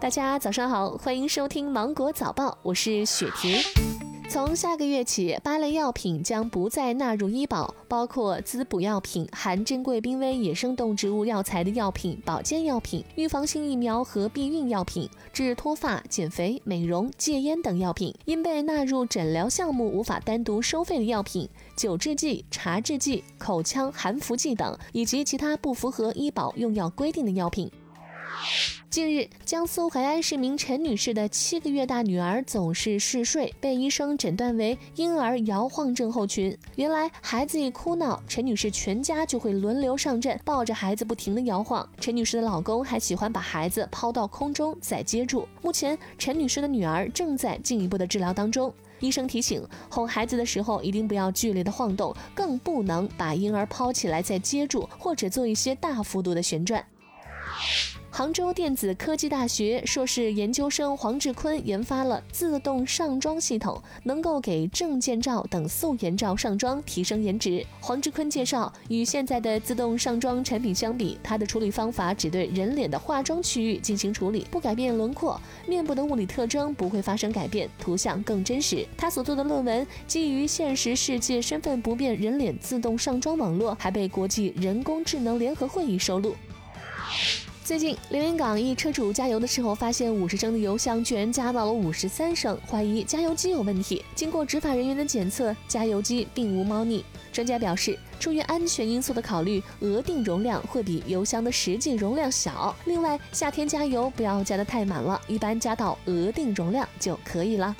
大家早上好，欢迎收听芒果早报，我是雪婷。从下个月起，八类药品将不再纳入医保，包括滋补药品、含珍贵濒危野生动植物药材的药品、保健药品、预防性疫苗和避孕药品、治脱发、减肥、美容、戒烟等药品。因被纳入诊疗项目无法单独收费的药品、酒制剂、茶制剂、口腔含服剂等，以及其他不符合医保用药规定的药品。近日，江苏淮安市民陈女士的七个月大女儿总是嗜睡，被医生诊断为婴儿摇晃症候群。原来，孩子一哭闹，陈女士全家就会轮流上阵，抱着孩子不停地摇晃。陈女士的老公还喜欢把孩子抛到空中再接住。目前，陈女士的女儿正在进一步的治疗当中。医生提醒，哄孩子的时候一定不要剧烈的晃动，更不能把婴儿抛起来再接住，或者做一些大幅度的旋转。杭州电子科技大学硕士研究生黄志坤研发了自动上妆系统，能够给证件照等素颜照上妆，提升颜值。黄志坤介绍，与现在的自动上妆产品相比，它的处理方法只对人脸的化妆区域进行处理，不改变轮廓，面部的物理特征不会发生改变，图像更真实。他所做的论文基于现实世界身份不变人脸自动上妆网络，还被国际人工智能联合会议收录。最近，连云港一车主加油的时候，发现五十升的油箱居然加到了五十三升，怀疑加油机有问题。经过执法人员的检测，加油机并无猫腻。专家表示，出于安全因素的考虑，额定容量会比油箱的实际容量小。另外，夏天加油不要加得太满了，一般加到额定容量就可以了。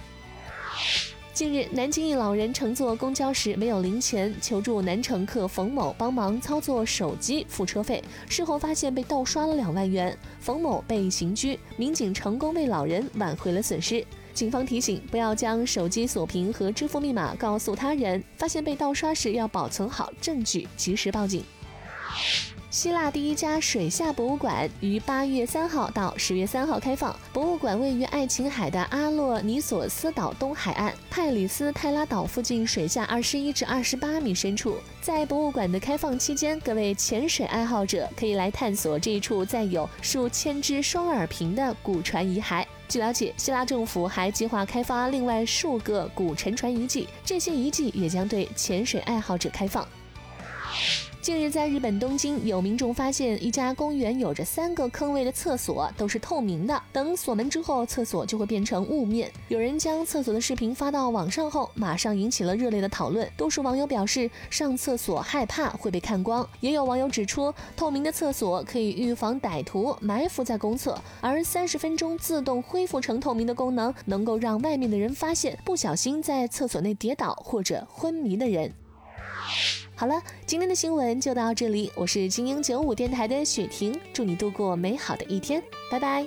近日，南京一老人乘坐公交时没有零钱，求助男乘客冯某帮忙操作手机付车费。事后发现被盗刷了两万元，冯某被刑拘，民警成功为老人挽回了损失。警方提醒，不要将手机锁屏和支付密码告诉他人，发现被盗刷时要保存好证据，及时报警。希腊第一家水下博物馆于八月三号到十月三号开放。博物馆位于爱琴海的阿洛尼索斯岛东海岸派里斯泰拉岛附近水下二十一至二十八米深处。在博物馆的开放期间，各位潜水爱好者可以来探索这一处载有数千只双耳瓶的古船遗骸。据了解，希腊政府还计划开发另外数个古沉船遗迹，这些遗迹也将对潜水爱好者开放。近日，在日本东京，有民众发现一家公园有着三个坑位的厕所都是透明的，等锁门之后，厕所就会变成雾面。有人将厕所的视频发到网上后，马上引起了热烈的讨论。多数网友表示，上厕所害怕会被看光，也有网友指出，透明的厕所可以预防歹徒埋伏在公厕，而三十分钟自动恢复成透明的功能，能够让外面的人发现不小心在厕所内跌倒或者昏迷的人。好了，今天的新闻就到这里。我是精英九五电台的雪婷，祝你度过美好的一天，拜拜。